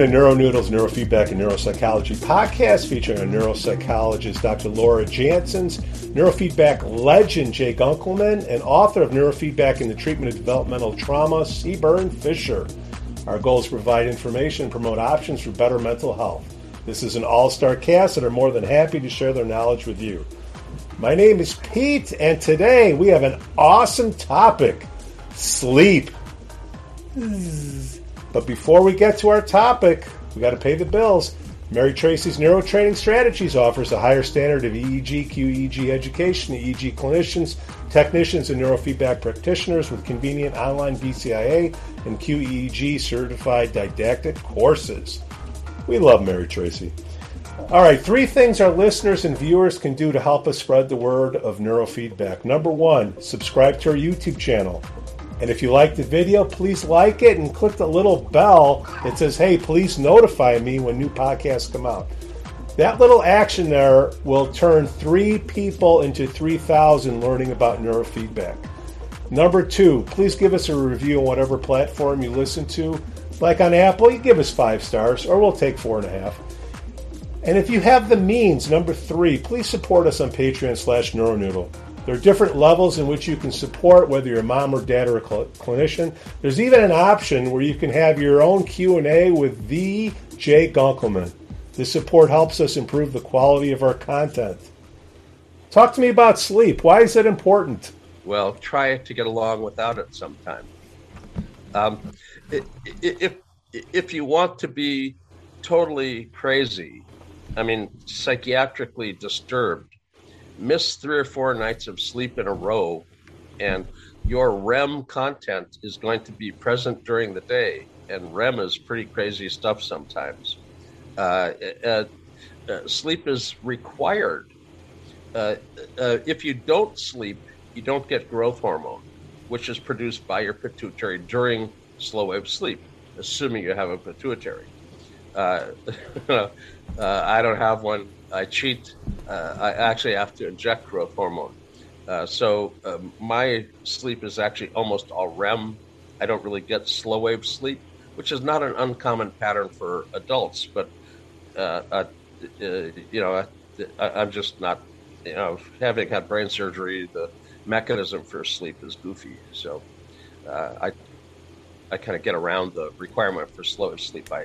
To NeuroNoodles Neurofeedback and Neuropsychology podcast featuring a neuropsychologist, Dr. Laura Jansons, neurofeedback legend Jay Gunkelman, and author of Neurofeedback in the Treatment of Developmental Trauma, Sebern Fisher. Our goal is to provide information and promote options for better mental health. This is an all star cast that are more than happy to share their knowledge with you. My name is Pete, and today we have an awesome topic sleep. But before we get to our topic, we got to pay the bills. Mary Tracy's Neurotraining Strategies offers a higher standard of EEG, QEEG education to EEG clinicians, technicians, and neurofeedback practitioners with convenient online BCIA and QEEG certified didactic courses. We love Mary Tracy. All right, three things our listeners and viewers can do to help us spread the word of neurofeedback. Number one, subscribe to our YouTube channel. And if you like the video, please like it and click the little bell that says, hey, please notify me when new podcasts come out. That little action there will turn three people into 3,000 learning about neurofeedback. Number two, please give us a review on whatever platform you listen to. Like on Apple, you give us five stars, or we'll take four and a half. And if you have the means, number three, please support us on Patreon slash Neuronoodle. There are different levels in which you can support, whether you're a mom or dad or a cl- clinician. There's even an option where you can have your own Q&A with the Jay Gunkelman. This support helps us improve the quality of our content. Talk to me about sleep. Why is it important? Well, try to get along without it sometime. Um, if if you want to be totally crazy, I mean, psychiatrically disturbed, miss three or four nights of sleep in a row, and your REM content is going to be present during the day. And REM is pretty crazy stuff sometimes. Uh, uh, uh, sleep is required. Uh, uh, if you don't sleep, you don't get growth hormone, which is produced by your pituitary during slow wave sleep, assuming you have a pituitary. Uh, I don't have one I cheat. Uh, I actually have to inject growth hormone. Uh, so um, my sleep is actually almost all REM. I don't really get slow wave sleep, which is not an uncommon pattern for adults. But uh, uh, uh you know, I, am just not. You know, having had brain surgery, the mechanism for sleep is goofy. So uh, I I kind of get around the requirement for slow wave sleep by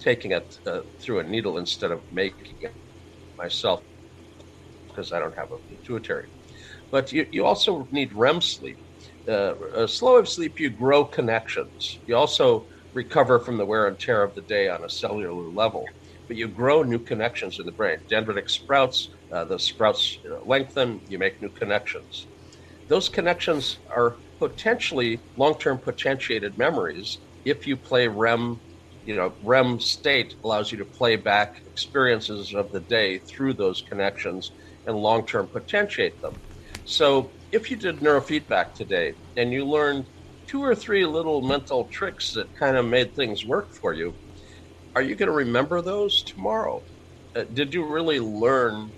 taking it through a needle instead of making it myself because I don't have a pituitary. But you, you also need REM sleep. Uh, slow wave sleep, you grow connections. You also recover from the wear and tear of the day on a cellular level, but you grow new connections in the brain. Dendritic sprouts, uh, the sprouts lengthen, you make new connections. Those connections are potentially long term potentiated memories if you play REM you know, REM state allows you to play back experiences of the day through those connections and long term potentiate them. So, if you did neurofeedback today and you learned two or three little mental tricks that kind of made things work for you, are you going to remember those tomorrow? Uh, did you really learn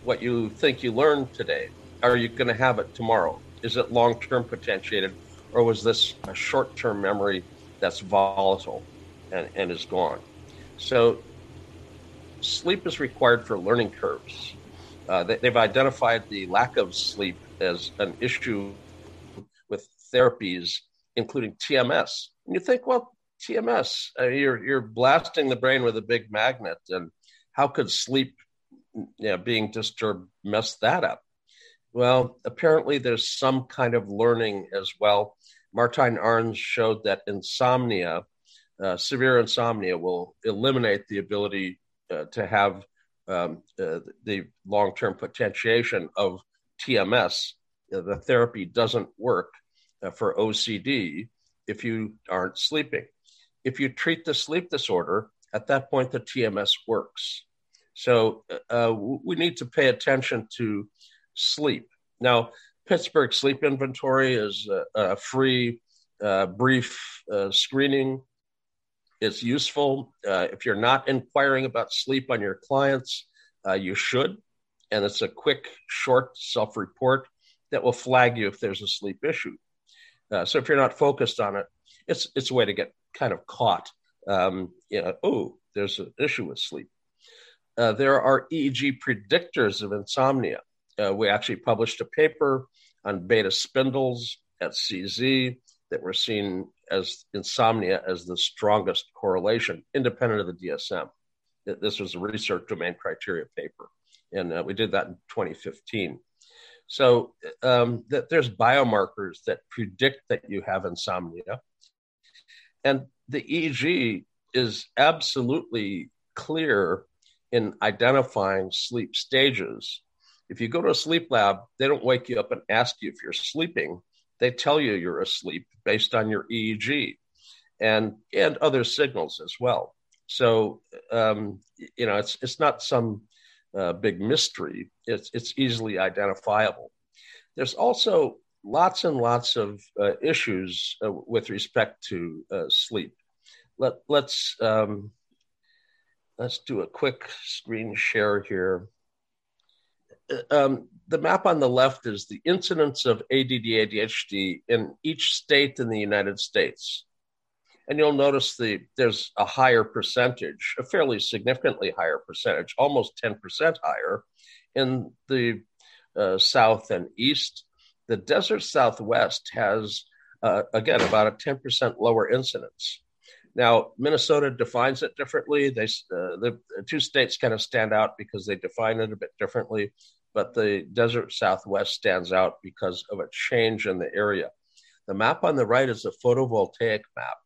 what you think you learned today? Are you going to have it tomorrow? Is it long term potentiated, or was this a short term memory that's volatile? And, and is gone. So, sleep is required for learning curves. Uh, they, have identified the lack of sleep as an issue with therapies, including TMS. And you think, well, TMS, uh, you're you're blasting the brain with a big magnet, and how could sleep, you know, being disturbed, mess that up? Well, apparently there's some kind of learning as well. Martijn Arns showed that insomnia uh, severe insomnia will eliminate the ability uh, to have um, uh, the long term potentiation of TMS. Uh, the therapy doesn't work uh, for OCD if you aren't sleeping. If you treat the sleep disorder, at that point, the TMS works. So uh, we need to pay attention to sleep. Now, Pittsburgh Sleep Inventory is a, a free, brief screening it's useful. Uh, if you're not inquiring about sleep on your clients, uh, you should. And it's a quick, short self report that will flag you if there's a sleep issue. Uh, so if you're not focused on it, it's, it's a way to get kind of caught um, you know, oh, there's an issue with sleep. Uh, there are EEG predictors of insomnia. Uh, we actually published a paper on beta spindles at CZ that were seen as insomnia as the strongest correlation, independent of the DSM. This was a research domain criteria paper, and uh, we did that in 2015. So um, there's biomarkers that predict that you have insomnia, and the EEG is absolutely clear in identifying sleep stages. If you go to a sleep lab, they don't wake you up and ask you if you're sleeping. They tell you you're asleep based on your EEG and and other signals as well. So um, you know, it's it's not some uh, big mystery. It's it's easily identifiable. There's also lots and lots of uh, issues uh, with respect to uh, sleep. Let let's um, let's do a quick screen share here. Uh, um, the map on the left is the incidence of ADD ADHD in each state in the United States. And you'll notice the there's a higher percentage, a fairly significantly higher percentage, almost 10% higher in the uh, south and east. The desert southwest has, uh, again, about a 10% lower incidence. Now, Minnesota defines it differently. They, uh, the two states kind of stand out because they define it a bit differently but the desert southwest stands out because of a change in the area. The map on the right is a photovoltaic map,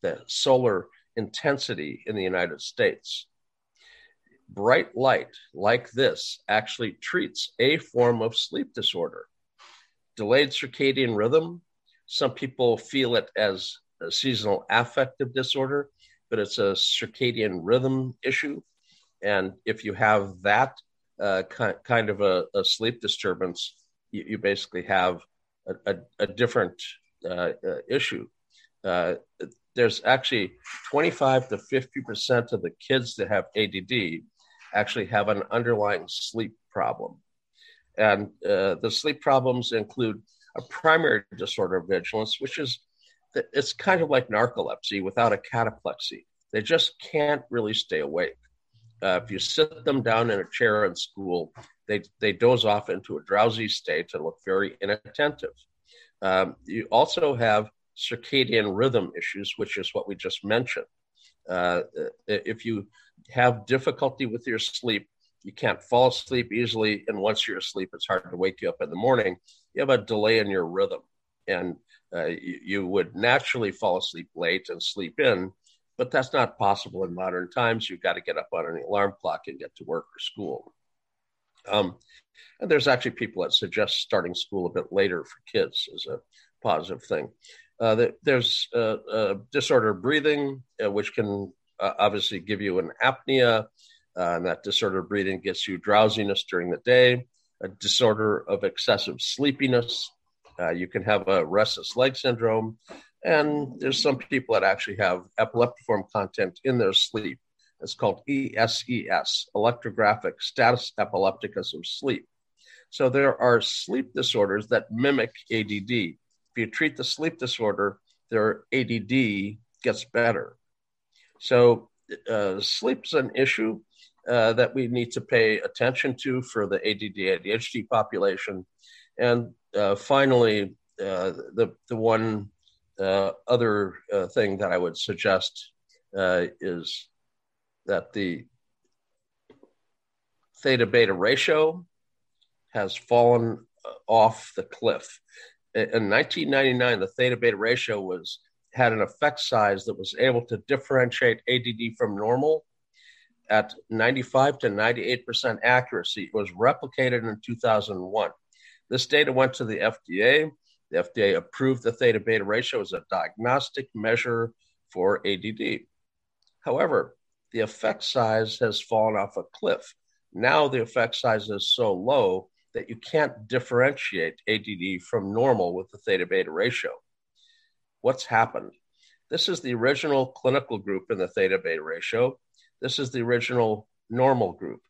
the solar intensity in the United States. Bright light like this actually treats a form of sleep disorder. Delayed circadian rhythm, some people feel it as a seasonal affective disorder, but it's a circadian rhythm issue. And if you have that uh, kind of a, a sleep disturbance, you, you basically have a, a, a different uh, uh, issue. Uh, there's actually 25 to 50 percent of the kids that have ADD actually have an underlying sleep problem, and uh, the sleep problems include a primary disorder of vigilance, which is it's kind of like narcolepsy without a cataplexy. They just can't really stay awake. Uh, if you sit them down in a chair in school, they, they doze off into a drowsy state and look very inattentive. Um, you also have circadian rhythm issues, which is what we just mentioned. Uh, if you have difficulty with your sleep, you can't fall asleep easily. And once you're asleep, it's hard to wake you up in the morning. You have a delay in your rhythm. And uh, you, you, would naturally fall asleep late and sleep in but that's not possible in modern times. You've got to get up on an alarm clock and get to work or school. Um, and there's actually people that suggest starting school a bit later for kids as a positive thing. Uh, there's uh, uh, disordered breathing, uh, which can uh, obviously give you an apnea, uh, and that disordered breathing gets you drowsiness during the day, a disorder of excessive sleepiness. you can have a restless leg syndrome, and there's some people that actually have epileptiform content in their sleep. It's called ESES, electrographic status epilepticus of sleep. So there are sleep disorders that mimic ADD. If you treat the sleep disorder, their ADD gets better. So uh, sleep is an issue uh, that we need to pay attention to for the ADD ADHD population. And uh, finally, uh, the the one uh, other uh, thing that I would suggest uh, is that the theta beta ratio has fallen uh, off the cliff. In 1999, the theta beta ratio was had an effect size that was able to differentiate ADD from normal at 95 to 98 percent accuracy. It was replicated in 2001. This data went to the FDA the FDA approved the theta beta ratio as a diagnostic measure for ADD. However, the effect size has fallen off a cliff. Now the effect size is so low that you can't differentiate ADD from normal with the theta beta ratio. What's happened? This is the original clinical group in the theta beta ratio. This is the original normal group.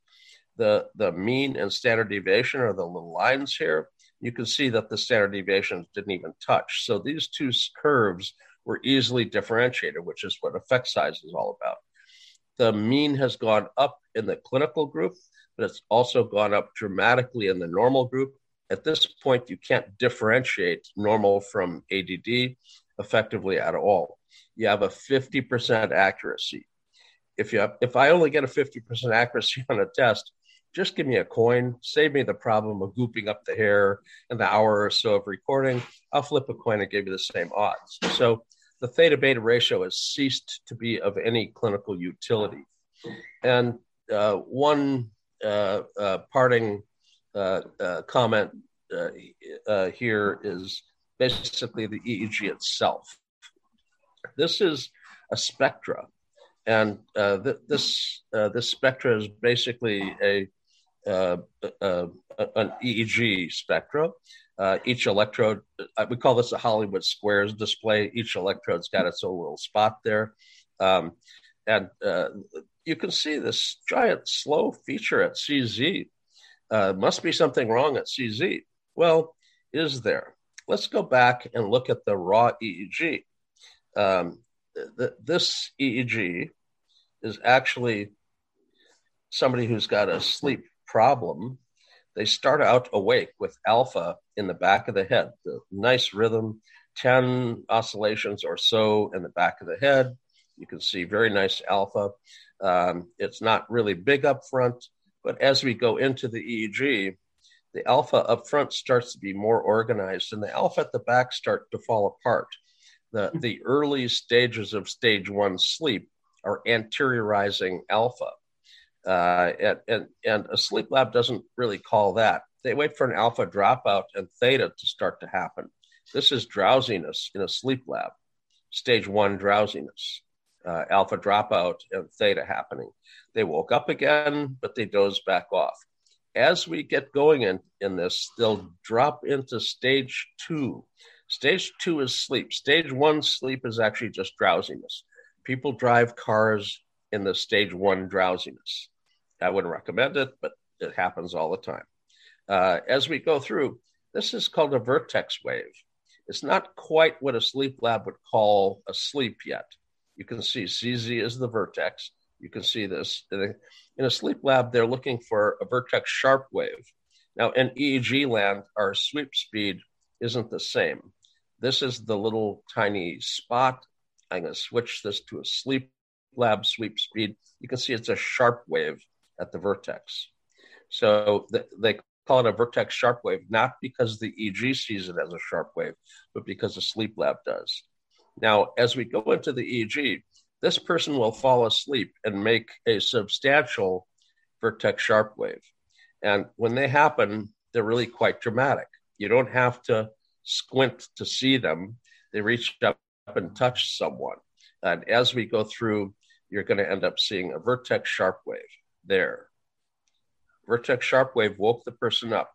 The, the mean and standard deviation are the little lines here you can see that the standard deviations didn't even touch. So these two curves were easily differentiated, which is what effect size is all about. The mean has gone up in the clinical group, but it's also gone up dramatically in the normal group. At this point, you can't differentiate normal from ADD effectively at all. You have a 50% accuracy. If you have, if I only get a 50% accuracy on a test, just give me a coin, save me the problem of gooping up the hair and the hour or so of recording. I'll flip a coin and give you the same odds. So the theta beta ratio has ceased to be of any clinical utility. And uh, one uh, uh, parting uh, uh, comment uh, here is basically the EEG itself. This is a spectra, and th- this this spectra is basically a uh, uh, an EEG spectra. Uh, each electrode, we call this a Hollywood Squares display. Each electrode's got its own little spot there. Um, and you can see this giant slow feature at CZ. must be something wrong at CZ. Well, is there? Let's go back and look at the raw EEG. Um, th- this EEG is actually somebody who's got a sleep problem, they start out awake with alpha in the back of the head, the nice rhythm, 10 oscillations or so in the back of the head. You can see very nice alpha. Um, it's not really big up front, but as we go into the EEG, the alpha up front starts to be more organized and the alpha at the back start to fall apart. The, the early stages of stage one sleep are anteriorizing alpha. Uh, and, and, and a sleep lab doesn't really call that. They wait for an alpha dropout and theta to start to happen. This is drowsiness in a sleep lab, stage one drowsiness, uh, alpha dropout and theta happening. They woke up again, but they doze back off. As we get going in, in this, they'll drop into stage two. Stage two is sleep. Stage one sleep is actually just drowsiness. People drive cars in the stage one drowsiness. I wouldn't recommend it, but it happens all the time. Uh, as we go through, this is called a vertex wave. It's not quite what a sleep lab would call a sleep yet. You can see CZ is the vertex. You can see this. In a sleep lab, they're looking for a vertex sharp wave. Now, in EEG land, our sweep speed isn't the same. This is the little tiny spot. I'm going to switch this to a sleep lab sweep speed. You can see it's a sharp wave at the vertex. So the, they call it a vertex sharp wave, not because the EEG sees it as a sharp wave, but because the sleep lab does. Now, as we go into the EEG, this person will fall asleep and make a substantial vertex sharp wave. And when they happen, they're really quite dramatic. You don't have to squint to see them. They reach up and touch someone. And as we go through, you're going to end up seeing a vertex sharp wave there. Vertex sharp wave woke the person up.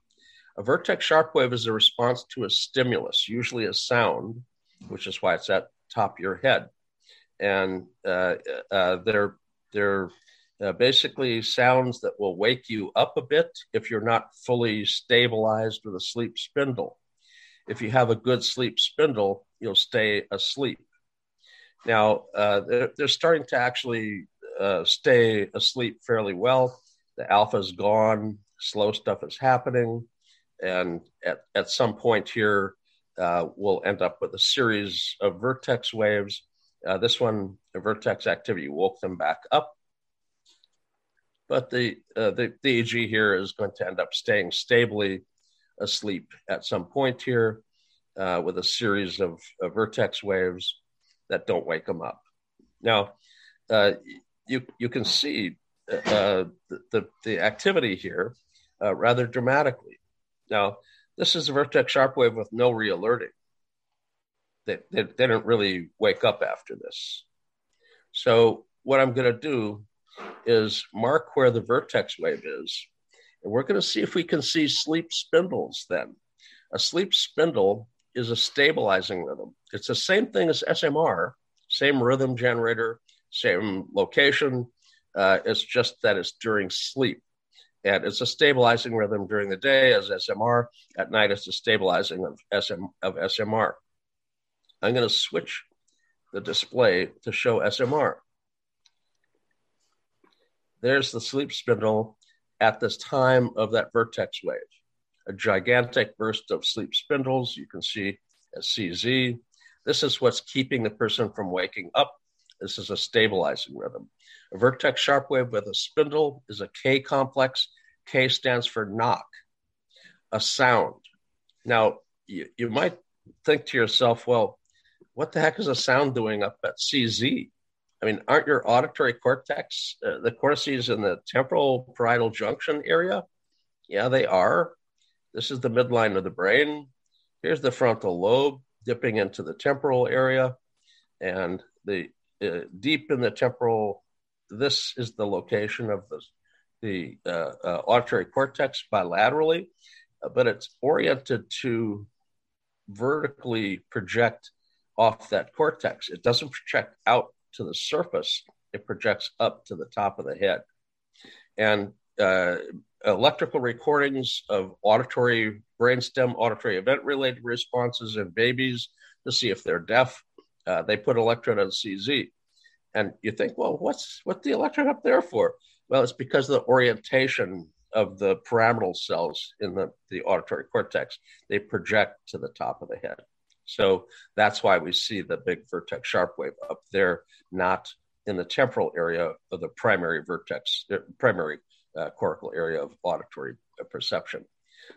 A vertex sharp wave is a response to a stimulus, usually a sound, which is why it's at top of your head. And uh, uh, they're, they're uh, basically sounds that will wake you up a bit if you're not fully stabilized with a sleep spindle. If you have a good sleep spindle, you'll stay asleep. Now, uh, they're, they're starting to actually uh, stay asleep fairly well. The alpha's gone, slow stuff is happening, and at, at some point here, uh, we'll end up with a series of vertex waves. Uh, this one, the vertex activity woke them back up, but the, uh, the the EEG here is going to end up staying stably asleep at some point here uh, with a series of, of vertex waves that don't wake them up. Now, uh, you you can see uh, the, the, the activity here uh, rather dramatically. Now, this is a vertex sharp wave with no re-alerting. They, they, they didn't really wake up after this. So what I'm going to do is mark where the vertex wave is, and we're going to see if we can see sleep spindles then. A sleep spindle is a stabilizing rhythm. It's the same thing as SMR, same rhythm generator, same location. Uh, it's just that it's during sleep. And it's a stabilizing rhythm during the day as SMR. At night, it's a stabilizing of, SM, of SMR. I'm going to switch the display to show SMR. There's the sleep spindle at this time of that vertex wave. A gigantic burst of sleep spindles, you can see as CZ. This is what's keeping the person from waking up. This is a stabilizing rhythm. A vertex sharp wave with a spindle is a K complex. K stands for knock, a sound. Now, you, you might think to yourself, well, what the heck is a sound doing up at CZ? I mean, aren't your auditory cortex, uh, the cortices in the temporal parietal junction area? Yeah, they are. This is the midline of the brain. Here's the frontal lobe dipping into the temporal area, and the uh, deep in the temporal. This is the location of the the uh, uh auditory cortex bilaterally, but it's oriented to vertically project off that cortex. It doesn't project out to the surface, it projects up to the top of the head. And uh, electrical recordings of auditory brainstem, auditory event related responses in babies to see if they're deaf. Uh, they put electrode on CZ. And you think, well, what's what the electrode up there for? Well, it's because of the orientation of the pyramidal cells in the, the auditory cortex. They project to the top of the head. So that's why we see the big vertex sharp wave up there, not in the temporal area of the primary vertex, uh, primary uh, cortical area of auditory uh, perception.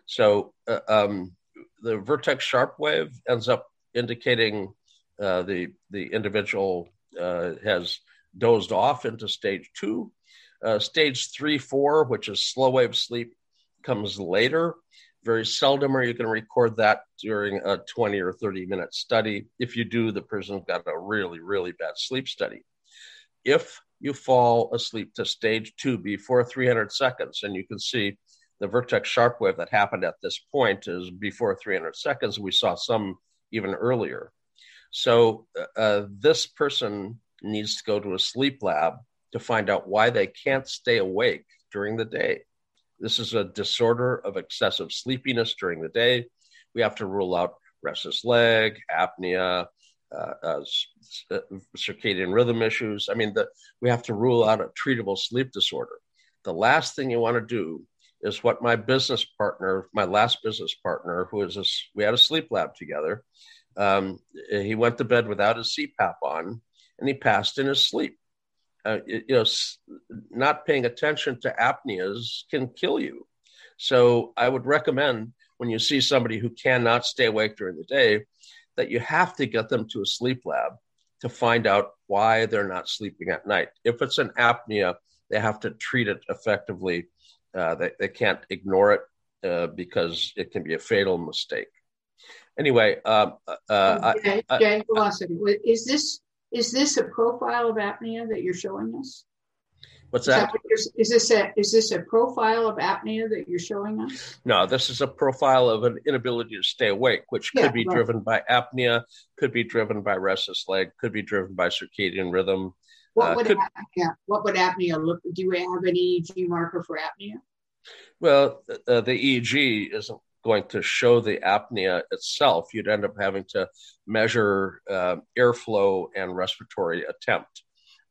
So uh, um, the vertex sharp wave ends up indicating uh, the the individual uh, has dozed off into stage two. stage three, four, which is slow wave sleep, comes later very seldom are you going to record that during a 20 or 30 minute study. If you do, the person's got a really, really bad sleep study. If you fall asleep to stage two before 300 seconds, and you can see the vertex sharp wave that happened at this point is before 300 seconds. We saw some even earlier. So uh, this person needs to go to a sleep lab to find out why they can't stay awake during the day. This is a disorder of excessive sleepiness during the day. We have to rule out restless leg, apnea, uh, uh, circadian rhythm issues. I mean, the, we have to rule out a treatable sleep disorder. The last thing you want to do is what my business partner, my last business partner, who is a, we had a sleep lab together. Um, he went to bed without his CPAP on, and he passed in his sleep uh, you know, not paying attention to apneas can kill you. So I would recommend when you see somebody who cannot stay awake during the day, that you have to get them to a sleep lab to find out why they're not sleeping at night. If it's an apnea, they have to treat it effectively. Uh, they, they can't ignore it uh, because it can be a fatal mistake. Anyway, um, uh, Jay, I, Jay, hold on. Is this is this a profile of apnea that you're showing us? What's that? Is, that is this a is this a profile of apnea that you're showing us? No, this is a profile of an inability to stay awake, which yeah, could be right. driven by apnea, could be driven by restless leg, could be driven by circadian rhythm. What uh, would could, apnea, what would apnea look? Do you have an EEG marker for apnea? Well, uh, the EEG isn't going to show the apnea itself, you'd end up having to measure uh, airflow and respiratory attempt.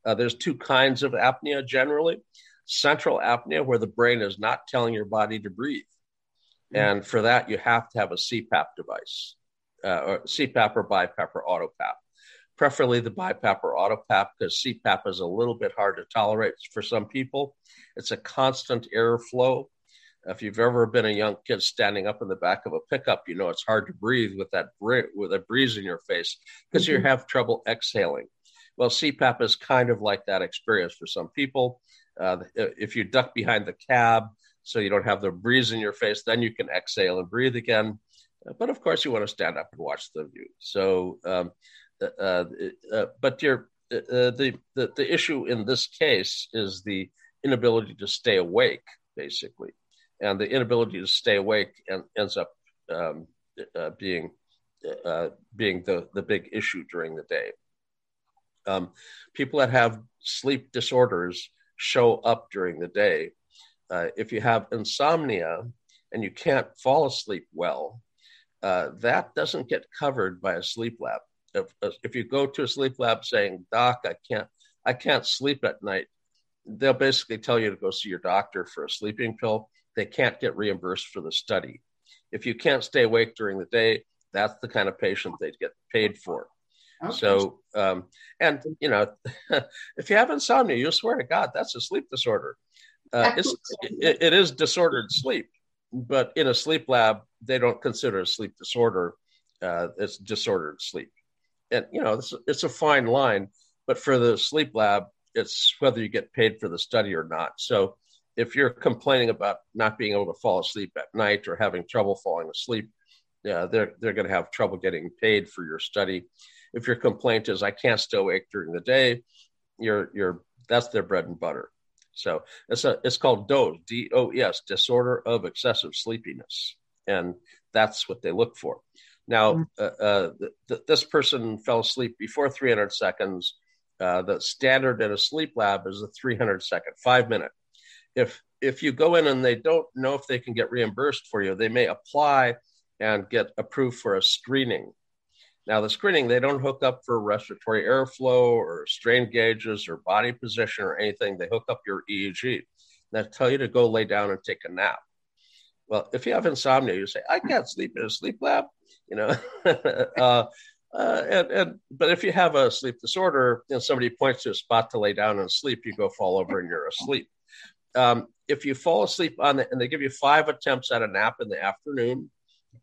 Uh, there's two kinds of apnea generally central apnea, where the brain is not telling your body to breathe. Mm-hmm. And for that, you have to have a CPAP device, uh, or CPAP or BiPAP or AutoPAP. Preferably the BiPAP or AutoPAP because CPAP is a little bit hard to tolerate for some people. It's a constant airflow if you've ever been a young kid standing up in the back of a pickup, you know it's hard to breathe with that with a breeze in your face because mm-hmm. you have trouble exhaling. Well, CPAP is kind of like that experience for some people. Uh, if you duck behind the cab so you don't have the breeze in your face, then you can exhale and breathe again. But of course, you want to stand up and watch the view. So, um, uh, uh, uh but your uh, the, the the issue in this case is the inability to stay awake, basically and the inability to stay awake and ends up um, uh, being uh, being the the big issue during the day. Um, people that have sleep disorders show up during the day. Uh, if you have insomnia and you can't fall asleep well, uh, that doesn't get covered by a sleep lab. if, if you go to a sleep lab saying, "Doc, I can't, I can't sleep at night," they'll basically tell you to go see your doctor for a sleeping pill. They can't get reimbursed for the study. If you can't stay awake during the day, that's the kind of patient they'd get paid for. Okay. So, um, and you know, if you have insomnia, you swear to God that's a sleep disorder. Uh, it's, it, it is disordered sleep, but in a sleep lab, they don't consider a sleep disorder. Uh, it's disordered sleep, and you know, it's, it's a fine line. But for the sleep lab, it's whether you get paid for the study or not. So, if you're complaining about not being able to fall asleep at night or having trouble falling asleep, yeah, they're they're going to have trouble getting paid for your study. If your complaint is I can't stay awake during the day, you're you're that's their bread and butter. So it's a it's called DOES, D O E S, disorder of excessive sleepiness, and that's what they look for. Now, mm. uh, uh, th- this person fell asleep before 300 seconds. Uh, the standard in a sleep lab is a 300 second, five minute. If if you go in and they don't know if they can get reimbursed for you, they may apply and get approved for a screening. Now, the screening, they don't hook up for respiratory airflow or strain gauges or body position or anything. They hook up your EEG. They tell you to go lay down and take a nap. Well, if you have insomnia, you say, I can't sleep in a sleep lab, you know. uh, uh, and, and but if you have a sleep disorder and somebody points to a spot to lay down and sleep, you go fall over and you're asleep. Um, if you fall asleep on the, and they give you five attempts at a nap in the afternoon,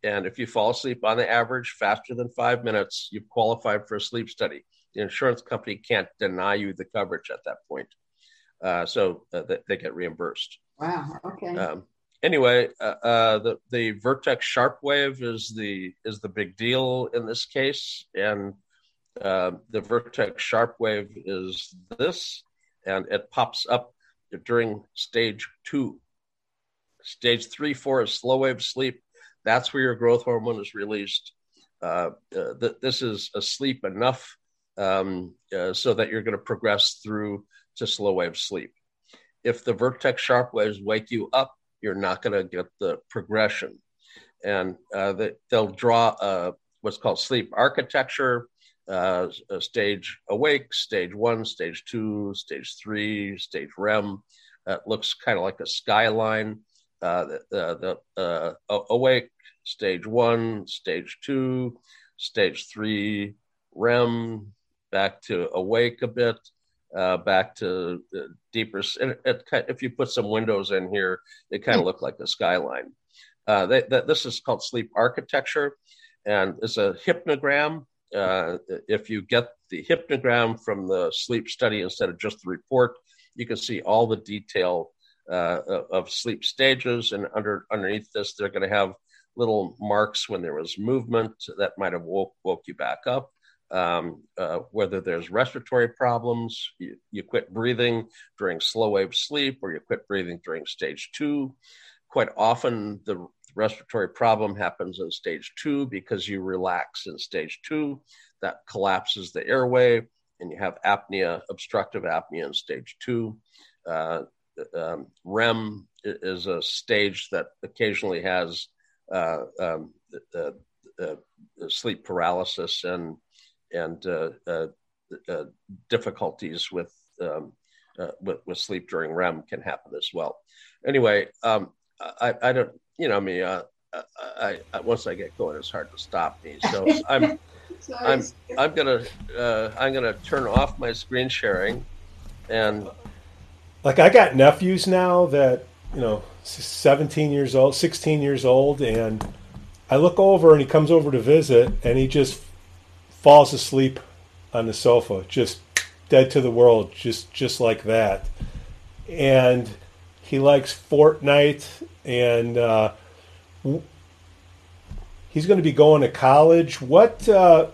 and if you fall asleep on the average faster than five minutes, you've qualified for a sleep study. The insurance company can't deny you the coverage at that point. Uh, so uh, they, they, get reimbursed. Wow. Okay. Um, anyway, uh, uh, the the Vertex Sharpwave is the is the big deal in this case, and uh, the Vertex Sharpwave is this, and it pops up during stage two. Stage three, four is slow wave sleep. That's where your growth hormone is released. Uh, uh, th- this is asleep enough um, uh, so that you're going to progress through to slow wave sleep. If the vertex sharp waves wake you up, you're not going to get the progression. And uh, they, will draw what's called sleep architecture, uh, stage awake, stage one, stage two, stage three, stage REM. It looks kind of like a skyline. Uh, the, the uh, awake, stage one, stage two, stage three, REM, back to awake a bit, uh, back to deeper. It, it, if you put some windows in here, they kind of hmm. look like the skyline. Uh, they, that, this is called sleep architecture, and it's a hypnogram. Uh, if you get the hypnogram from the sleep study instead of just the report, you can see all the detail uh, of sleep stages. And under underneath this, they're going to have little marks when there was movement that might have woke, woke you back up. Um, uh, whether there's respiratory problems, you, you, quit breathing during slow wave sleep, or you quit breathing during stage two. Quite often, the respiratory problem happens in stage two because you relax in stage two. That collapses the airway, and you have apnea, obstructive apnea in stage two. Uh, um, REM is a stage that occasionally has uh, um, uh, uh, sleep paralysis and and uh, uh, uh, difficulties with, um, with, with sleep during REM can happen as well. Anyway, um, I, I don't you know me. I, I, once I get going, it's hard to stop me. So I'm. I'm I'm gonna uh, I'm gonna turn off my screen sharing, and like I got nephews now that you know 17 years old, 16 years old, and I look over and he comes over to visit and he just falls asleep on the sofa, just dead to the world, just just like that. And he likes Fortnite and uh, he's going to be going to college. What uh,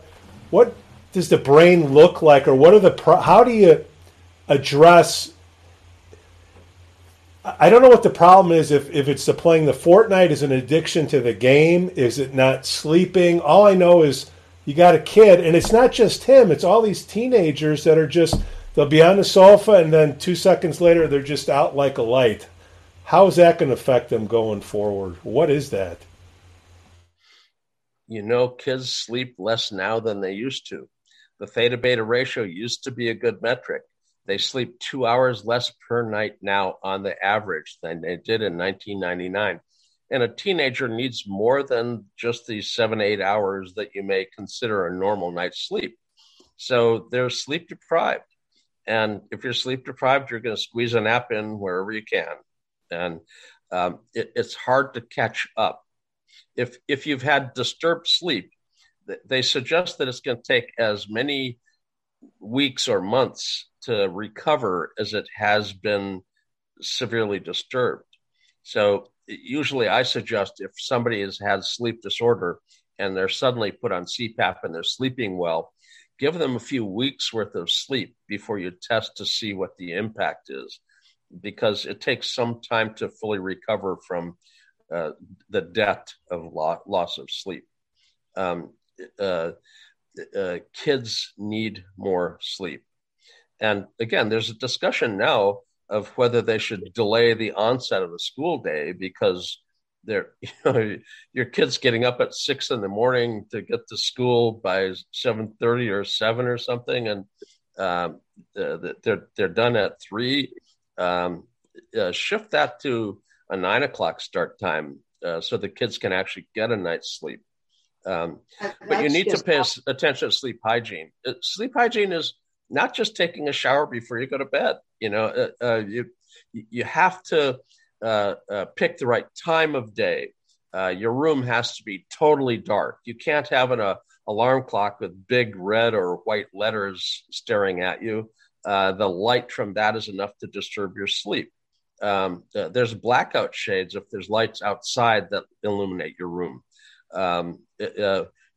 what does the brain look like, or what are the pro- how do you address I don't know what the problem is if, if it's the playing the Fortnite is an addiction to the game. Is it not sleeping? All I know is you got a kid, and it's not just him, it's all these teenagers that are just they'll be on the sofa and then two seconds later they're just out like a light. How is that going to affect them going forward? What is that? you know, kids sleep less now than they used to. The theta beta ratio used to be a good metric. They sleep two hours less per night now on the average than they did in 1999. And a teenager needs more than just these seven, eight hours that you may consider a normal night's sleep. So they're sleep deprived. And if you're sleep deprived, you're going to squeeze a nap in wherever you can. And um, it, it's hard to catch up. If, if you've had disturbed sleep, they suggest that it's going to take as many weeks or months to recover as it has been severely disturbed. So usually I suggest if somebody has had sleep disorder and they're suddenly put on CPAP and they're sleeping well, give them a few weeks worth of sleep before you test to see what the impact is, because it takes some time to fully recover from uh, the debt of lo- loss of sleep. Um, uh, uh, kids need more sleep. And again, there's a discussion now of whether they should delay the onset of the school day because they're you know your kids getting up at six in the morning to get to school by seven thirty or seven or something, and um, they're they're done at three. Um, uh, shift that to a nine o'clock start time uh, so the kids can actually get a night's sleep. Um, but you need to pay attention to sleep hygiene. Uh, sleep hygiene is not just taking a shower before you go to bed. You know, uh, uh, you you have to uh, uh, pick the right time of day. Uh, your room has to be totally dark. You can't have an alarm clock with big red or white letters staring at you. the light from that is enough to disturb your sleep. Um, there's blackout shades if there's lights outside that illuminate your room. Um,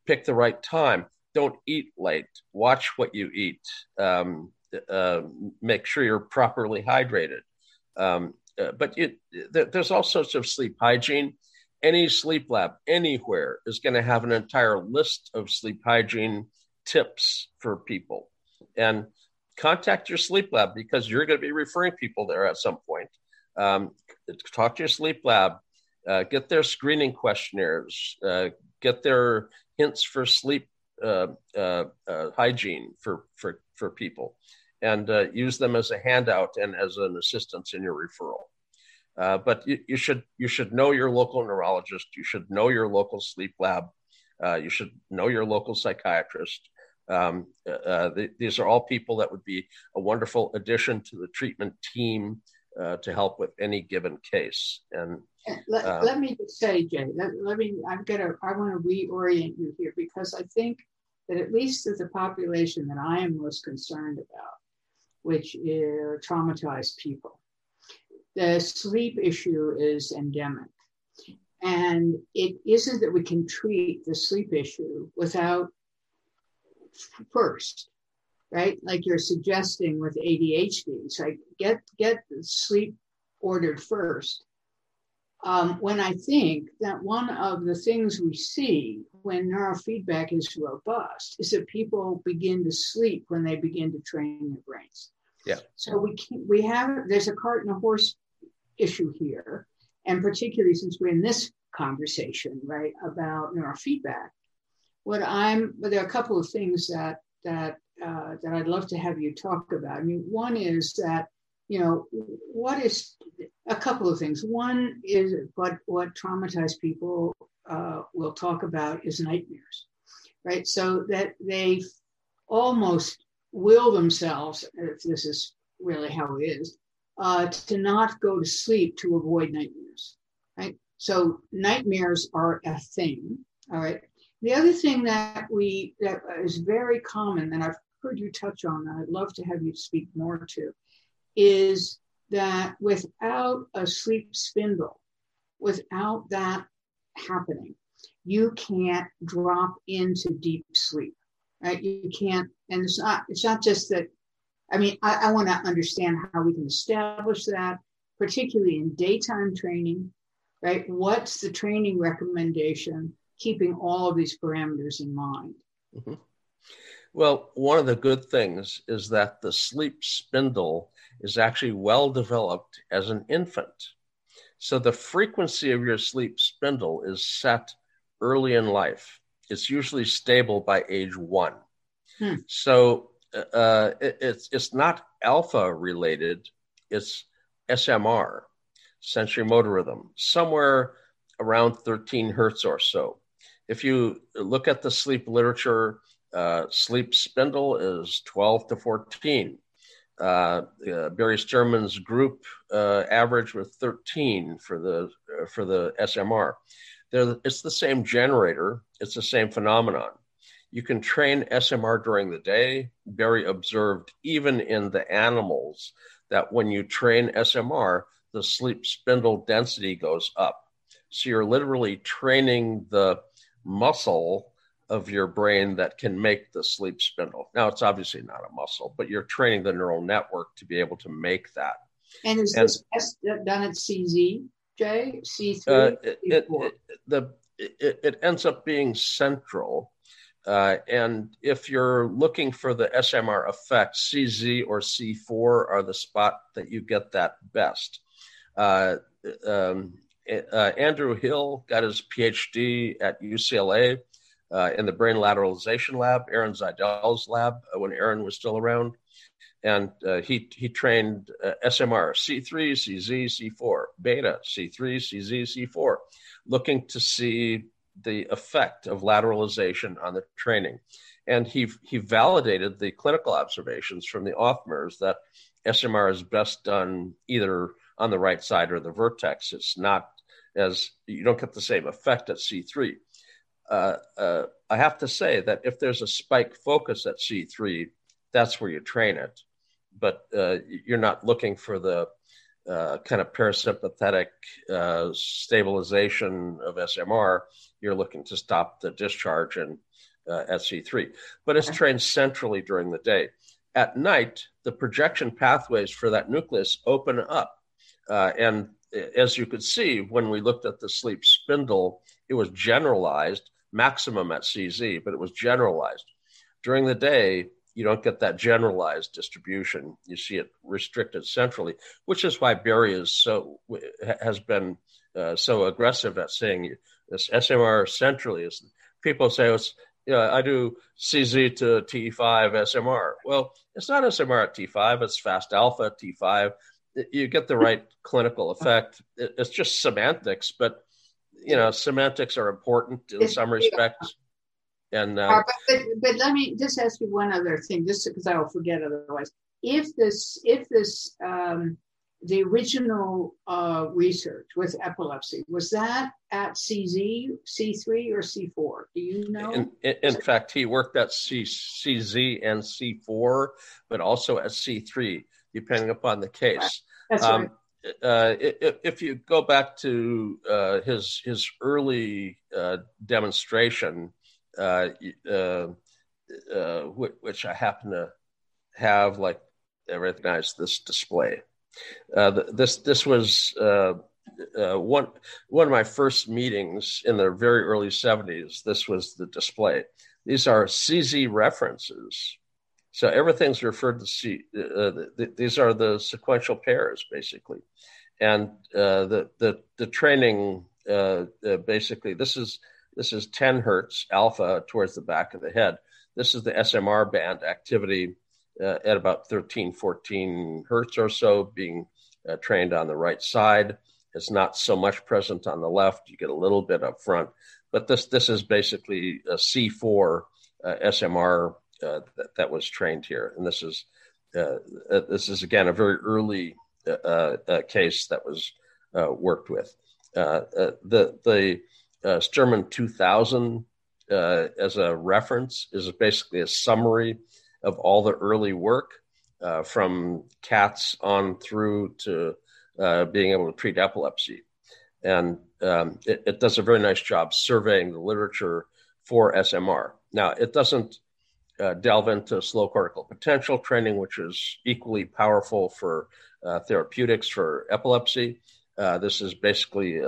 pick the right time don't eat late. Watch what you eat. Um, uh, make sure you're properly hydrated. Um, uh, but it, th- there's all sorts of sleep hygiene. Any sleep lab anywhere is going to have an entire list of sleep hygiene tips for people. And contact your sleep lab because you're going to be referring people there at some point. Um, talk to your sleep lab, uh, get their screening questionnaires, uh, get their hints for sleep uh, uh, uh, hygiene for, for, for people and uh, use them as a handout and as an assistance in your referral. Uh, but you, you, should you should know your local neurologist. You should know your local sleep lab. Uh, you should know your local psychiatrist. Um, th- these are all people that would be a wonderful addition to the treatment team to help with any given case. And let, um, let me just say, Jay, let, let me, I'm gonna, I want to reorient you here because I think that at least of the population that I am most concerned about, which are traumatized people, the sleep issue is endemic. And it isn't that we can treat the sleep issue without first, right? Like you're suggesting with ADHD. It's like get get the sleep ordered first um, when I think that one of the things we see when neurofeedback is robust is that people begin to sleep when they begin to train their brains. Yeah. So we can, we have there's a cart and a horse issue here, and particularly since we're in this conversation, right, about neurofeedback. What I'm, well, there are a couple of things that that uh, that I'd love to have you talk about. I mean, one is that you know what is a couple of things. One is what what traumatized people uh, will talk about is nightmares, right? So that they almost will themselves, if this is really how it is, uh, to not go to sleep to avoid nightmares, right? So nightmares are a thing, all right. The other thing that we that is very common, and I've heard you touch on, and I'd love to have you speak more to, is that without a sleep spindle, without that happening, you can't drop into deep sleep, right? You can't, and it's not, it's not just that. I mean, I, I want to understand how we can establish that, particularly in daytime training, right? What's the training recommendation, keeping all of these parameters in mind? Mm-hmm. Well, one of the good things is that the sleep spindle is actually well developed as an infant. So the frequency of your sleep spindle is set early in life. it's usually stable by age one. Hmm. So uh, it, it's it's not alpha related. It's SMR, sensory motor rhythm, somewhere around 13 hertz or so. If you look at the sleep literature, uh, sleep spindle is 12 to 14. Uh, Barry Sterman's group uh, average with 13 for the uh, for the SMR. They're, it's the same generator. It's the same phenomenon. You can train SMR during the day. Barry observed even in the animals that when you train SMR, the sleep spindle density goes up. So you're literally training the muscle of your brain that can make the sleep spindle. Now, it's obviously not a muscle, but you're training the neural network to be able to make that. And is and, this test done at CZ, Jay? C3? Uh, it, it, it, the, it, it ends up being central. Uh, and if you're looking for the SMR effect, CZ or C4 are the spot that you get that best. Uh, um, uh, Andrew Hill got his PhD at UCLA uh, in the brain lateralization lab, Eran Zaidel's lab, uh, when Eran was still around. And uh, he, he trained SMR, C3, CZ, C4, beta, C3, CZ, C4, looking to see the effect of lateralization on the training. And he, he validated the clinical observations from the Othmers that SMR is best done either on the right side or the vertex. It's not as you don't get the same effect at C3. Uh, uh, I have to say that if there's a spike focus at C3, that's where you train it. But uh, you're not looking for the uh, kind of parasympathetic uh, stabilization of SMR. You're looking to stop the discharge in, uh, at C3. But it's trained centrally during the day. At night, the projection pathways for that nucleus open up. and as you could see, when we looked at the sleep spindle, it was generalized, maximum at CZ, but it was generalized. During the day, you don't get that generalized distribution. You see it restricted centrally, which is why Barry is so has been uh, so aggressive at saying this SMR centrally is. People say oh, it's know, I do CZ to T5 SMR. Well, it's not SMR at T5, it's fast alpha T5 you get the right clinical effect. It's just semantics, but you know, semantics are important in some respects. And uh, but, but, but, let me just ask you one other thing, just because I will forget otherwise. If this, if this, um, the original uh, research with epilepsy was that at CZ, C3, or C4? Do you know? In, in, in fact, he worked at C, CZ and C4, but also at C3 depending upon the case. That's um, right. Uh, if, you go back to uh, his his early uh, demonstration, uh, uh, which I happen to have, like I recognize this display. this this was one one of my first meetings in the very early '70s. This was the display. These are CZ references so everything's referred to C. Uh, these are the sequential pairs, basically, and uh, the the the training uh, uh basically this is this is 10 hertz alpha towards the back of the head. This is the SMR band activity uh, at about 13, 14 hertz or so, being uh, trained on the right side. It's not so much present on the left. You get a little bit up front, but this this is basically a C4 SMR uh, that, that, was trained here. And this is uh, uh this is again a very early uh, uh, case that was uh, worked with. the the Sterman 2000 as a reference is basically a summary of all the early work from cats on through to being able to treat epilepsy. And um, it, it, does a very nice job surveying the literature for SMR. Now, it doesn't uh, delve into slow cortical potential training, which is equally powerful for uh, therapeutics for epilepsy. Uh, this is basically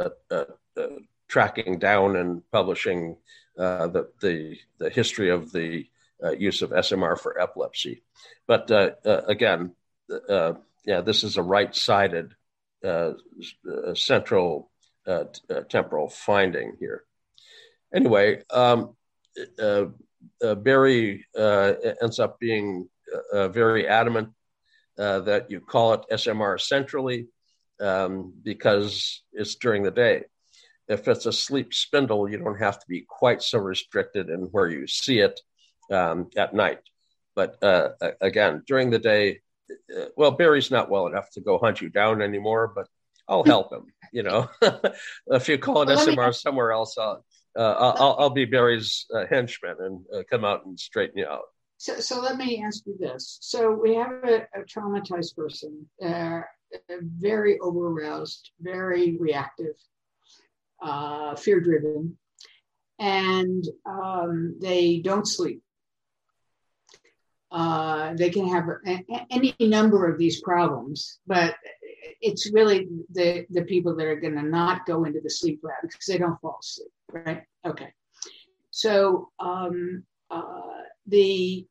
tracking down and publishing uh, the, the, the history of the uh, use of SMR for epilepsy. But uh, again, yeah, this is a right-sided central temporal finding here. Anyway, um, uh, uh, Barry uh, ends up being uh, very adamant that you call it SMR centrally um, because it's during the day. If it's a sleep spindle, you don't have to be quite so restricted in where you see it um, at night. But again, during the day, well, Barry's not well enough to go hunt you down anymore, but I'll help him. You know, if you call an well, SMR me... somewhere else, I'll, uh, I'll, I'll, be Barry's uh, henchman and uh, come out and straighten you out. So, so let me ask you this. So we have a, a traumatized person, very over-aroused, very reactive, uh, fear-driven, and um, they don't sleep. Uh, they can have any number of these problems, but it's really the the people that are going to not go into the sleep lab because they don't fall asleep, right? Okay. So um, uh, the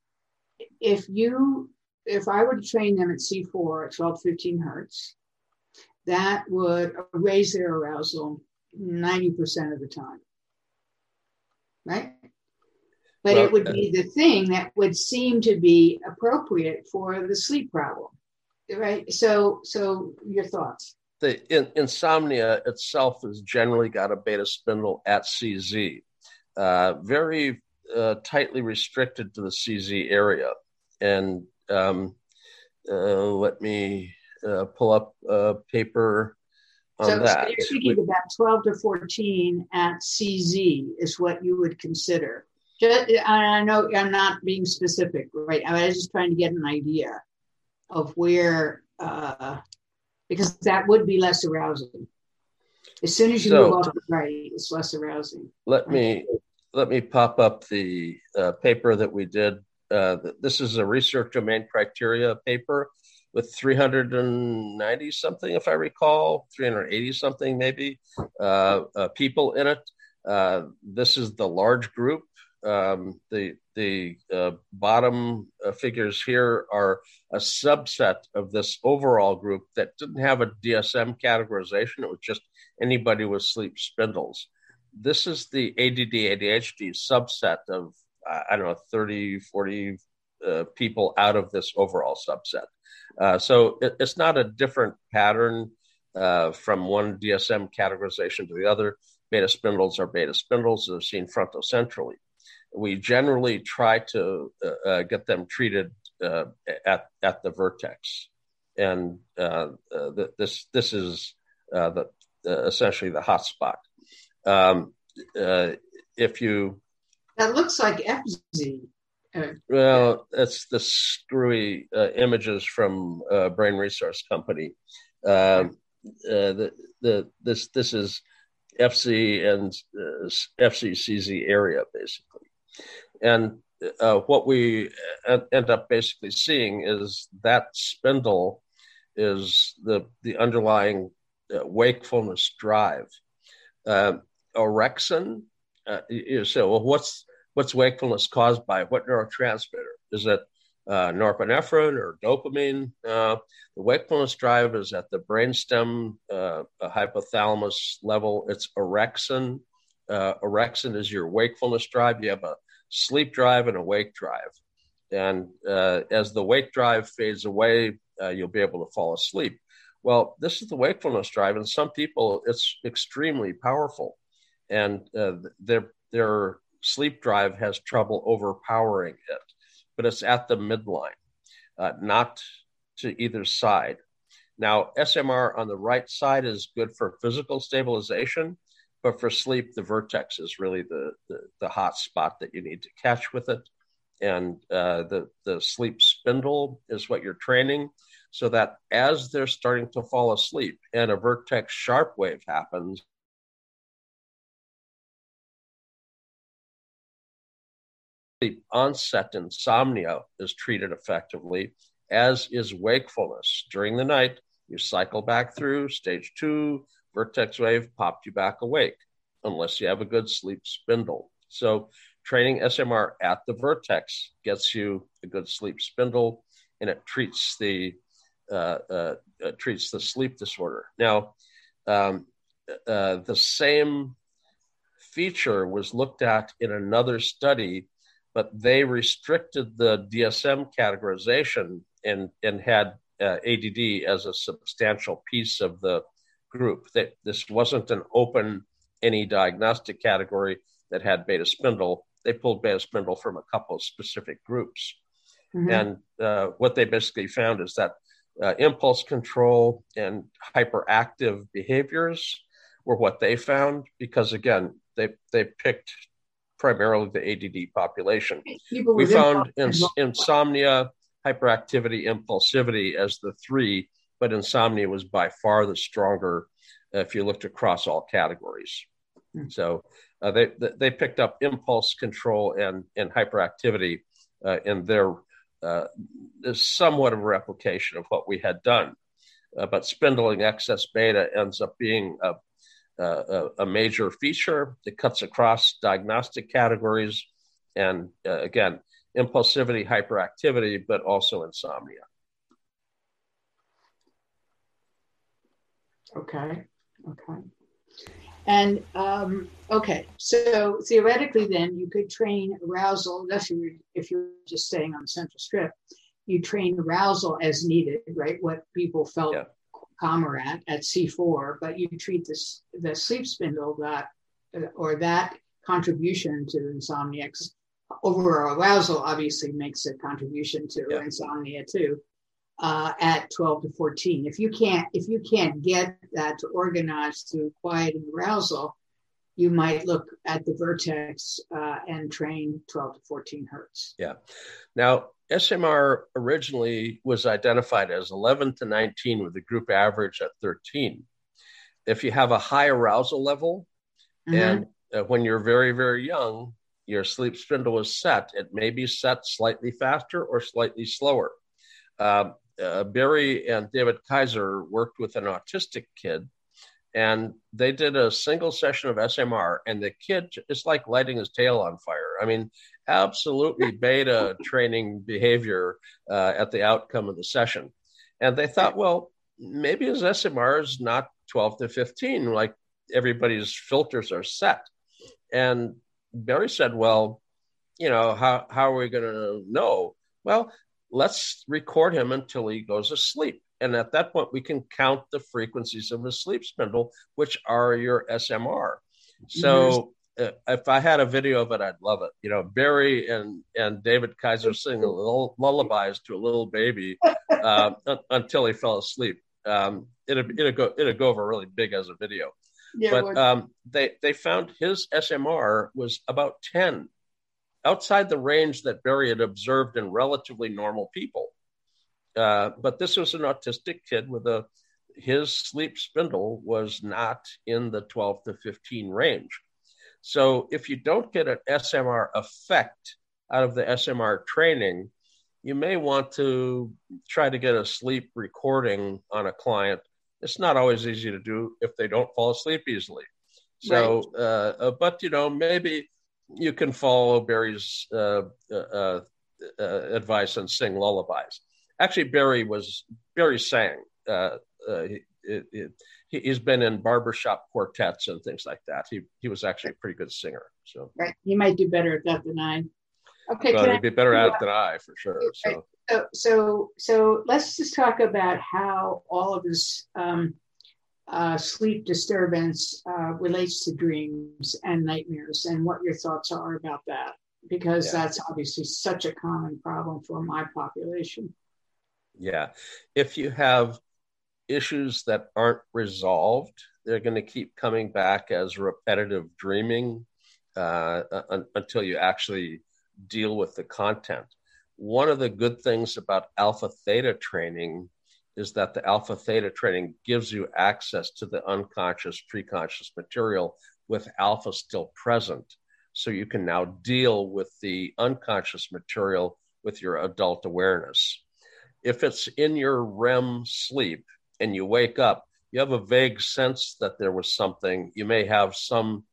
if you if I were to train them at C4 at 12, 15 hertz, that would raise their arousal 90% of the time. Right? But well, it would be the thing that would seem to be appropriate for the sleep problem right so so your thoughts the in, insomnia itself has generally got a beta spindle at cz uh, very uh, tightly restricted to the cz area and um, uh, let me uh, pull up a paper on so, that. So you're thinking about 12 to 14 at CZ is what you would consider. Just, I know I'm not being specific, right? I was just trying to get an idea of where, uh, because that would be less arousing. As soon as you so, move off the right, it's less arousing. Let right? me let me pop up the uh, paper that we did. Uh, this is a research domain criteria paper with 390 something, if I recall, 380 something maybe uh, uh, people in it. Uh, this is the large group um, the the uh, bottom uh, figures here are a subset of this overall group that didn't have a DSM categorization. It was just anybody with sleep spindles. This is the ADD ADHD subset of I don't know 30, 40 uh, people out of this overall subset. Uh, so it, it's not a different pattern uh, from one DSM categorization to the other. Beta spindles are beta spindles that are seen frontocentrally we generally try to uh, uh, get them treated uh, at at the vertex, and uh, uh, this this is uh, the essentially the hot spot. Um, if you that looks like FZ. Well, that's the screwy images from Brain Resource Company. Um, the the this this is FC and FCCZ area basically. And uh, what we end up basically seeing is that spindle is the the underlying uh, wakefulness drive. Uh, orexin, uh, you say, well, what's what's wakefulness caused by? What neurotransmitter? Is it uh, norepinephrine or dopamine? Uh, the wakefulness drive is at the brainstem uh, hypothalamus level. It's orexin. orexin is your wakefulness drive. You have a sleep drive and a wake drive. And uh, as the wake drive fades away, uh, you'll be able to fall asleep. Well, this is the wakefulness drive, and some people it's extremely powerful, and uh, their their sleep drive has trouble overpowering it, but it's at the midline, uh, not to either side. Now, SMR on the right side is good for physical stabilization, but for sleep, the vertex is really the, the, the hot spot that you need to catch with it. And uh, the, the sleep spindle is what you're training so that as they're starting to fall asleep and a vertex sharp wave happens, the onset insomnia is treated effectively, as is wakefulness. During the night, you cycle back through stage two, vertex wave popped you back awake unless you have a good sleep spindle. So training SMR at the vertex gets you a good sleep spindle and it treats the uh, uh, uh, treats the sleep disorder. Now, um, uh, the same feature was looked at in another study, but they restricted the DSM categorization and, and had uh, ADD as a substantial piece of the group. That this wasn't an open any diagnostic category that had beta spindle. They pulled beta spindle from a couple of specific groups. Mm-hmm. And uh, what they basically found is that uh, impulse control and hyperactive behaviors were what they found because again they they picked primarily the ADD population. We found ins- insomnia, hyperactivity, impulsivity as the three, but insomnia was by far the stronger if you looked across all categories. Mm-hmm. So uh, they they picked up impulse control and and hyperactivity uh, in their uh, somewhat of a replication of what we had done. Uh, but spindling excess beta ends up being a, a, a, major feature that cuts across diagnostic categories and, uh, again, impulsivity, hyperactivity, but also insomnia. Okay. Okay. And um, okay, so theoretically, then you could train arousal. Unless you were, if you're just staying on the central strip, you train arousal as needed, right? What people felt yeah. calmer at at C4, but you treat this the sleep spindle that or that contribution to insomnia. Overall arousal obviously makes a contribution to yeah. insomnia too uh, at 12 to 14. If you can't, if you can't get that to organize through quiet and arousal, you might look at the vertex uh, and train 12 to 14 hertz. Yeah. Now, SMR originally was identified as 11 to 19 with a group average at 13. If you have a high arousal level, mm-hmm. and uh, when you're very, very young, your sleep spindle is set, it may be set slightly faster or slightly slower. Uh, uh, Barry and David Kaiser worked with an autistic kid, and they did a single session of SMR, and the kid is like lighting his tail on fire. I mean, absolutely beta training behavior uh, at the outcome of the session. And they thought, well, maybe his SMR is not 12 to 15, like everybody's filters are set. And Barry said, well, you know, how, how are we going to know? Well, let's record him until he goes asleep. And at that point, we can count the frequencies of his sleep spindle, which are your SMR. So uh, if I had a video of it, I'd love it. You know, Barry and and David Kaiser singing little lullabies to a little baby uh, until he fell asleep. Um, it'd it'd go it'd go over really big as a video. Yeah, but um, they they found his SMR was about ten outside the range that Barry had observed in relatively normal people. Uh, but this was an autistic kid with a his sleep spindle was not in the 12 to 15 range. So if you don't get an SMR effect out of the SMR training, you may want to try to get a sleep recording on a client. It's not always easy to do if they don't fall asleep easily. So, right. uh, uh, but you know, maybe you can follow Barry's uh, uh, uh, uh, advice and sing lullabies. Actually, Barry was Barry sang. Uh, he, he, has been in barbershop quartets and things like that. He he was actually a pretty good singer. So right, he might do better at that than I. Okay, well, he'd be better at it than I for sure. So. so so so let's just talk about how all of this um, uh, sleep disturbance uh, relates to dreams and nightmares and what your thoughts are about that because yeah. that's obviously such a common problem for my population. Yeah. If you have issues that aren't resolved they're going to keep coming back as repetitive dreaming uh, un- until you actually deal with the content. One of the good things about alpha theta training is that the alpha theta training gives you access to the unconscious preconscious material with alpha still present. So you can now deal with the unconscious material with your adult awareness. If it's in your rem sleep and you wake up you have a vague sense that there was something. You may have some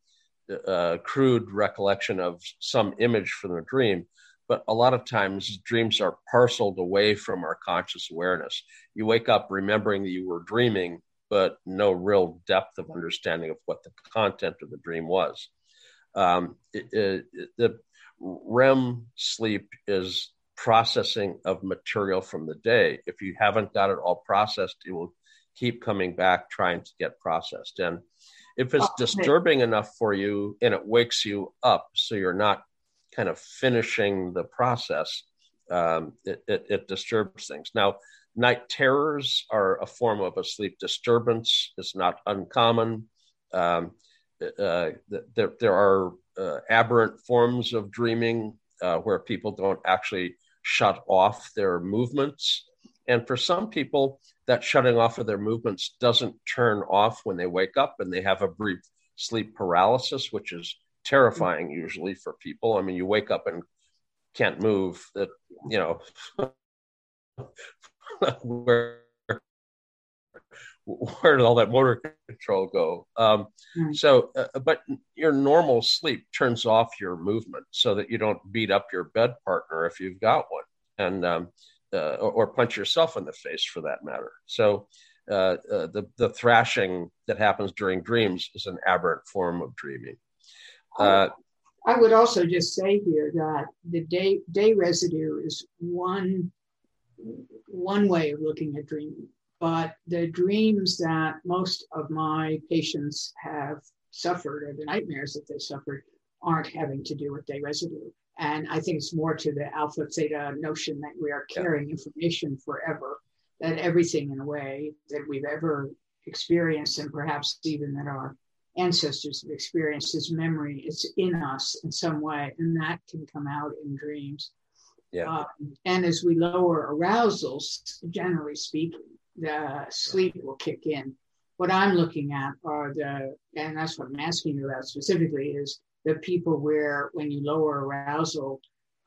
uh, crude recollection of some image from the dream but a lot of times dreams are parceled away from our conscious awareness. You wake up remembering that you were dreaming, but no real depth of understanding of what the content of the dream was. Um, it, it, the REM sleep is processing of material from the day. If you haven't got it all processed, it will keep coming back trying to get processed. And if it's disturbing enough for you and it wakes you up, so you're not kind of finishing the process, um, it, it, it, disturbs things. Now, night terrors are a form of a sleep disturbance. It's not uncommon. Um, uh, there, there are uh, aberrant forms of dreaming uh, where people don't actually shut off their movements. And for some people, that shutting off of their movements doesn't turn off when they wake up and they have a brief sleep paralysis, which is terrifying usually for people. I mean, you wake up and can't move, that, you know, where where did all that motor control go? Um, mm. So, uh, but your normal sleep turns off your movement so that you don't beat up your bed partner if you've got one, and um, uh, or, or, punch yourself in the face for that matter. So, uh, uh the the thrashing that happens during dreams is an aberrant form of dreaming. Uh, I would also just say here that the day day residue is one one way of looking at dreaming but the dreams that most of my patients have suffered, or the nightmares that they suffered, aren't having to do with day residue. And I think it's more to the alpha theta notion that we are carrying yeah. information forever, that everything in a way that we've ever experienced, and perhaps even that our ancestors have experienced as memory, it's in us in some way, and that can come out in dreams. Yeah. Um, and as we lower arousals, generally speaking, the sleep will kick in. What I'm looking at are the, and that's what I'm asking you about specifically, is the people where when you lower arousal,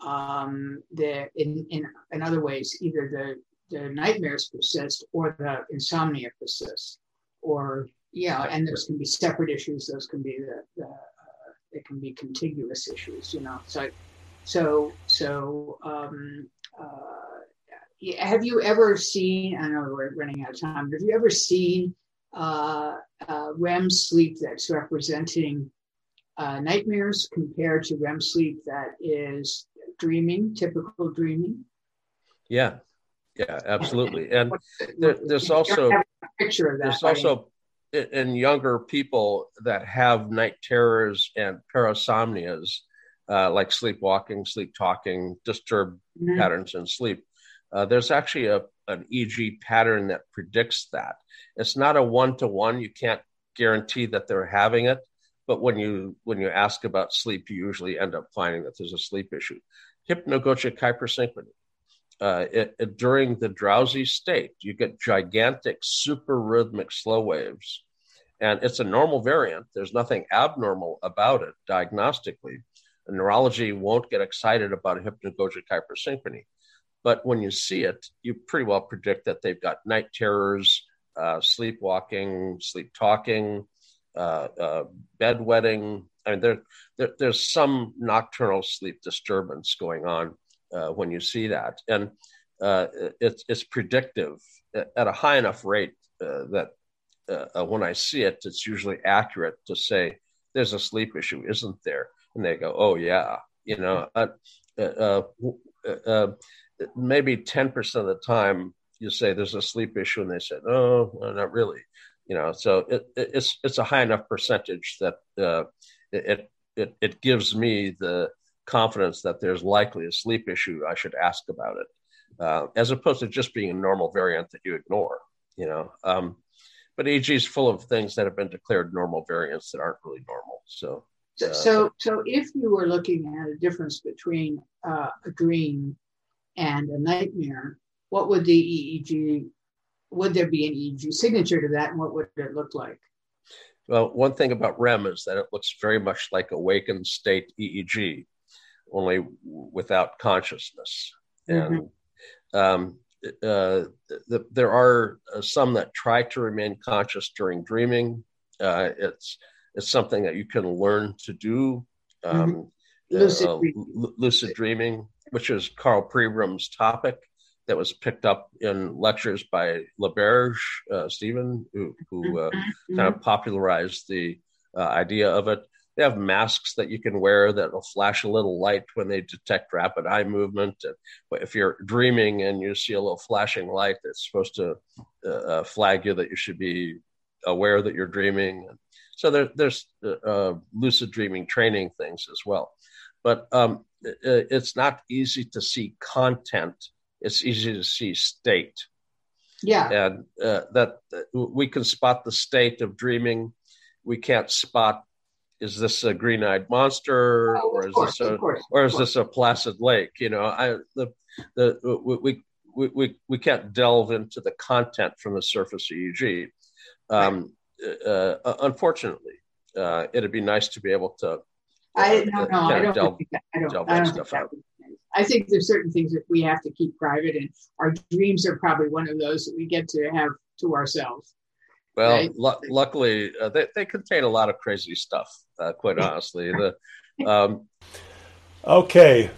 um, the in, in in other ways, either the the nightmares persist or the insomnia persists, or yeah, and those can be separate issues. Those can be the, the uh, it can be contiguous issues. You know, so so so um, uh, have you ever seen? I know we're running out of time. Have you ever seen uh, uh, REM sleep that's representing uh, nightmares compared to REM sleep that is dreaming, typical dreaming? Yeah, yeah, absolutely. And there, there's also picture of that. There's also in younger people that have night terrors and parasomnias, uh, like sleepwalking, sleep talking, disturbed mm-hmm. patterns in sleep uh, there's actually a, an EEG pattern that predicts that. It's not a one to one. You can't guarantee that they're having it, but when you when you ask about sleep, you usually end up finding that there's a sleep issue. Hypnagogic hypersynchrony. Uh, it, it, during the drowsy state, you get gigantic super rhythmic slow waves, and it's a normal variant. There's nothing abnormal about it diagnostically. neurology won't get excited about hypnagogic hypersynchrony. But when you see it, you pretty well predict that they've got night terrors, uh, sleepwalking, sleep talking, uh, uh, bedwetting. I mean, there, there, there's some nocturnal sleep disturbance going on uh, when you see that, and uh, it's, it's predictive at a high enough rate uh, when I see it, it's usually accurate to say there's a sleep issue, isn't there? And they go, "Oh yeah," you know maybe 10% of the time you say there's a sleep issue and they said, oh, well, not really. You know, so it, it, it's it's a high enough percentage that uh, it, it it gives me the confidence that there's likely a sleep issue. I should ask about it, uh, as opposed to just being a normal variant that you ignore. You know, um, but EEG is full of things that have been declared normal variants that aren't really normal. So, uh, so, so if you were looking at a difference between uh, a dream and a nightmare, what would the EEG, would there be an EEG signature to that and what would it look like? Well, one thing about REM is that it looks very much like awakened state EEG, only without consciousness. Mm-hmm. And um, uh, the, there are uh, some that try to remain conscious during dreaming. Uh, it's it's something that you can learn to do. Um, mm-hmm. lucid, uh, dreaming. lucid dreaming which is Karl Pribram's topic that was picked up in lectures by LaBerge, uh, Stephen, who, who uh, mm-hmm. kind of popularized the uh, idea of it. They have masks that you can wear that will flash a little light when they detect rapid eye movement. And if you're dreaming and you see a little flashing light, that's supposed to uh, uh, flag you that you should be aware that you're dreaming. So there, there's uh, uh lucid dreaming training things as well. But um, it, it's not easy to see content. It's easy to see state. Yeah. And uh, that we can spot the state of dreaming. We can't spot is this a green-eyed monster oh, or is course, this a course, or is this a placid lake? You know i the the we we we, we can't delve into the content from the surface eeg um, right. uh, uh, unfortunately uh, it'd be nice to be able to I uh, no, no, I don't delve, think that, I don't, I don't that I think there's certain things that we have to keep private, and our dreams are probably one of those that we get to have to ourselves. Well, right? l- luckily, uh, they, they contain a lot of crazy stuff. Uh, quite honestly, the um... okay,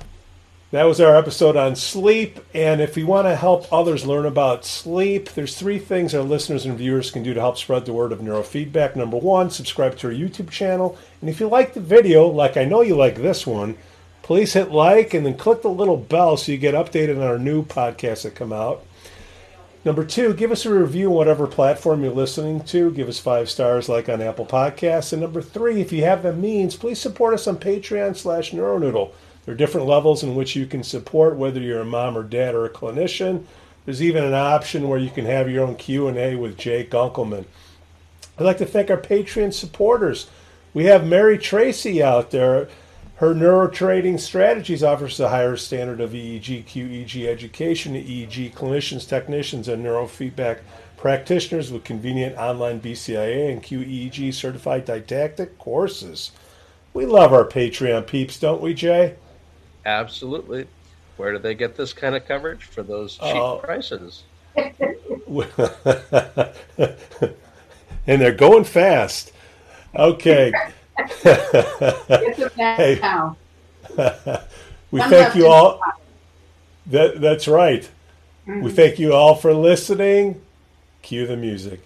that was our episode on sleep. And if you want to help others learn about sleep, there's three things our listeners and viewers can do to help spread the word of neurofeedback. Number one, subscribe to our YouTube channel, and if you like the video, like I know you like this one, please hit like and then click the little bell so you get updated on our new podcasts that come out. Number two, give us a review on whatever platform you're listening to. Give us five stars like on Apple Podcasts. And number three, if you have the means, please support us on Patreon slash Neuronoodle. There are different levels in which you can support, whether you're a mom or dad or a clinician. There's even an option where you can have your own Q&A with Jay Gunkelman. I'd like to thank our Patreon supporters. We have Mary Tracy out there. Her neurotraining strategies offers a higher standard of EEG, QEEG education to EEG clinicians, technicians, and neurofeedback practitioners with convenient online BCIA and QEEG certified didactic courses. We love our Patreon peeps, don't we, Jay? Absolutely. Where do they get this kind of coverage for those cheap uh, prices? and they're going fast. Okay. hey. we thank you all. That, that's right. Mm-hmm. We thank you all for listening. Cue the music.